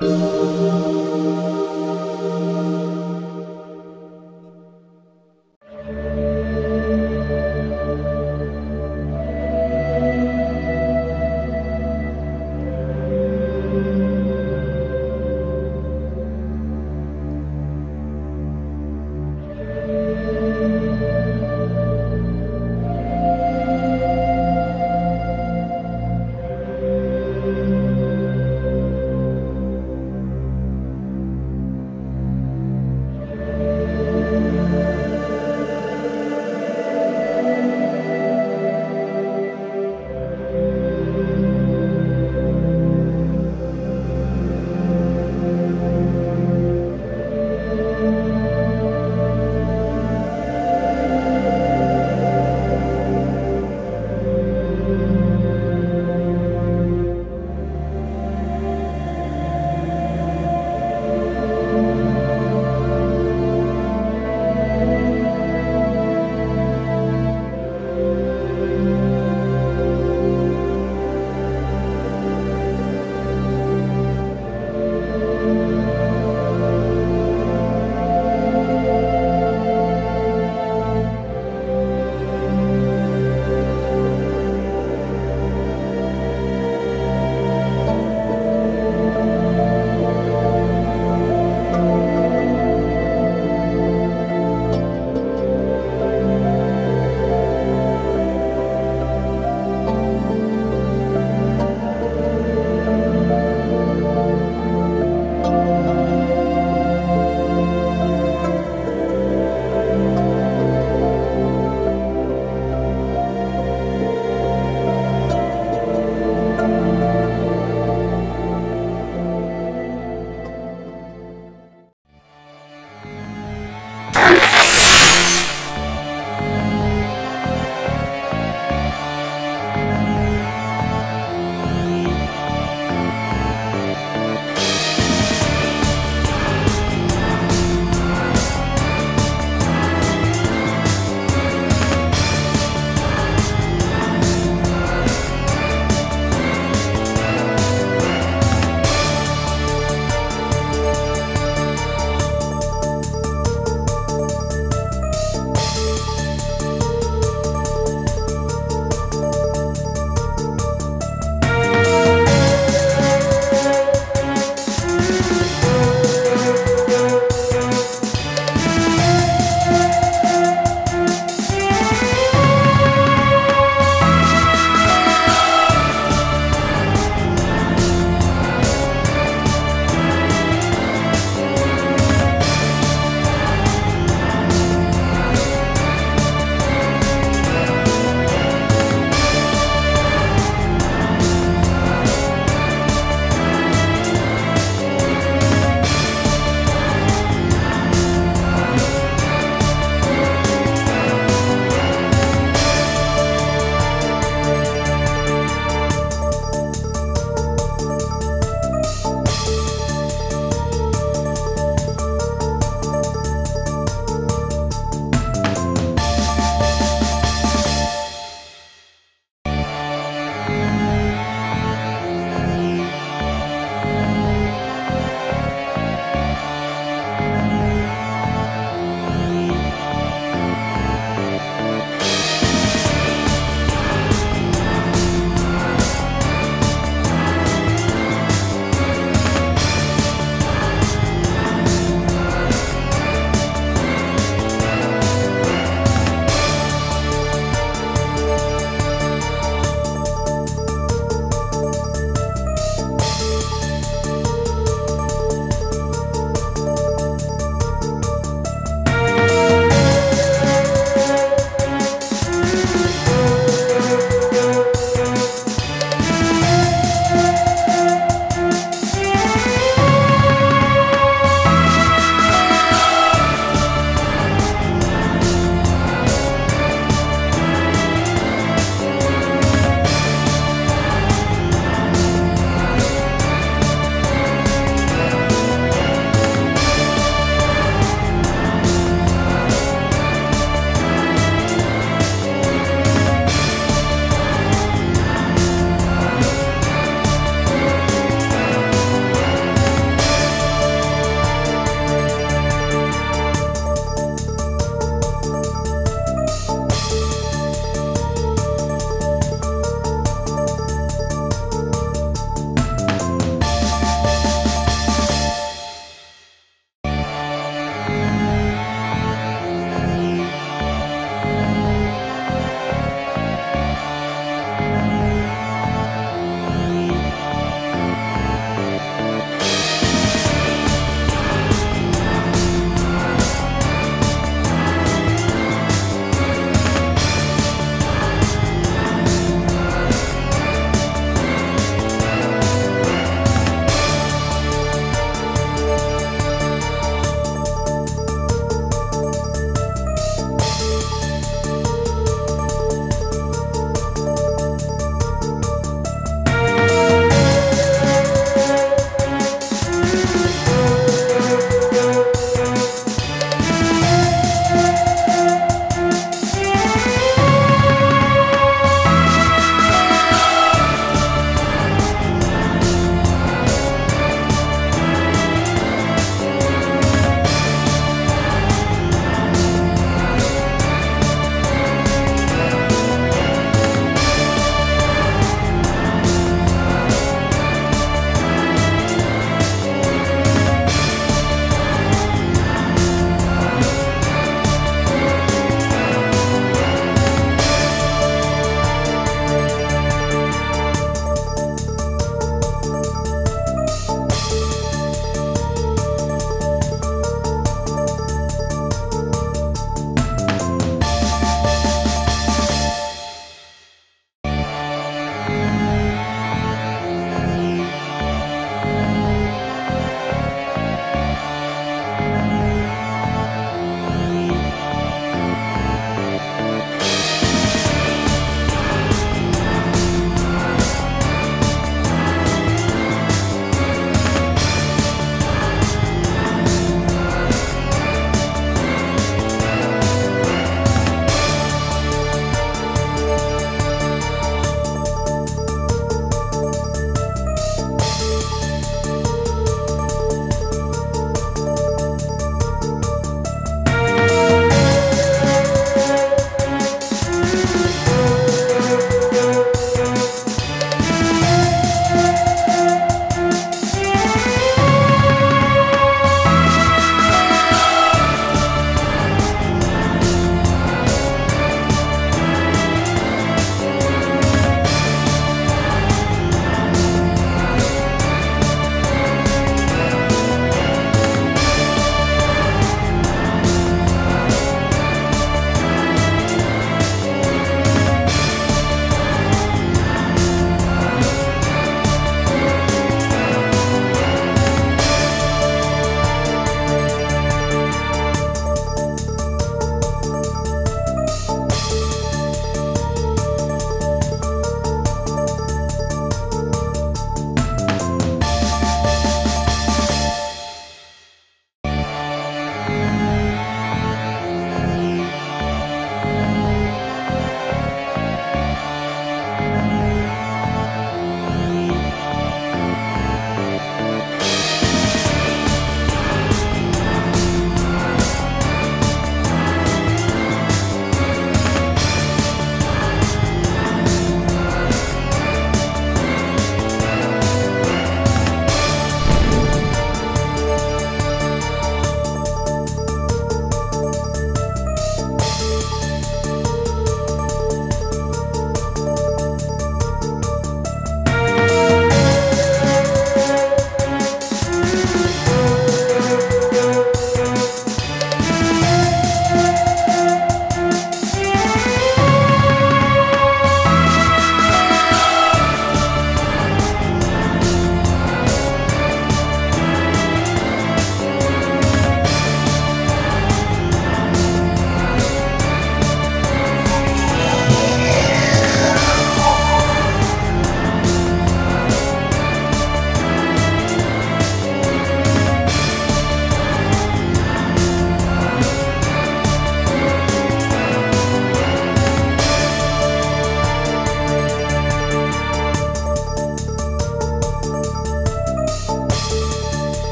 了。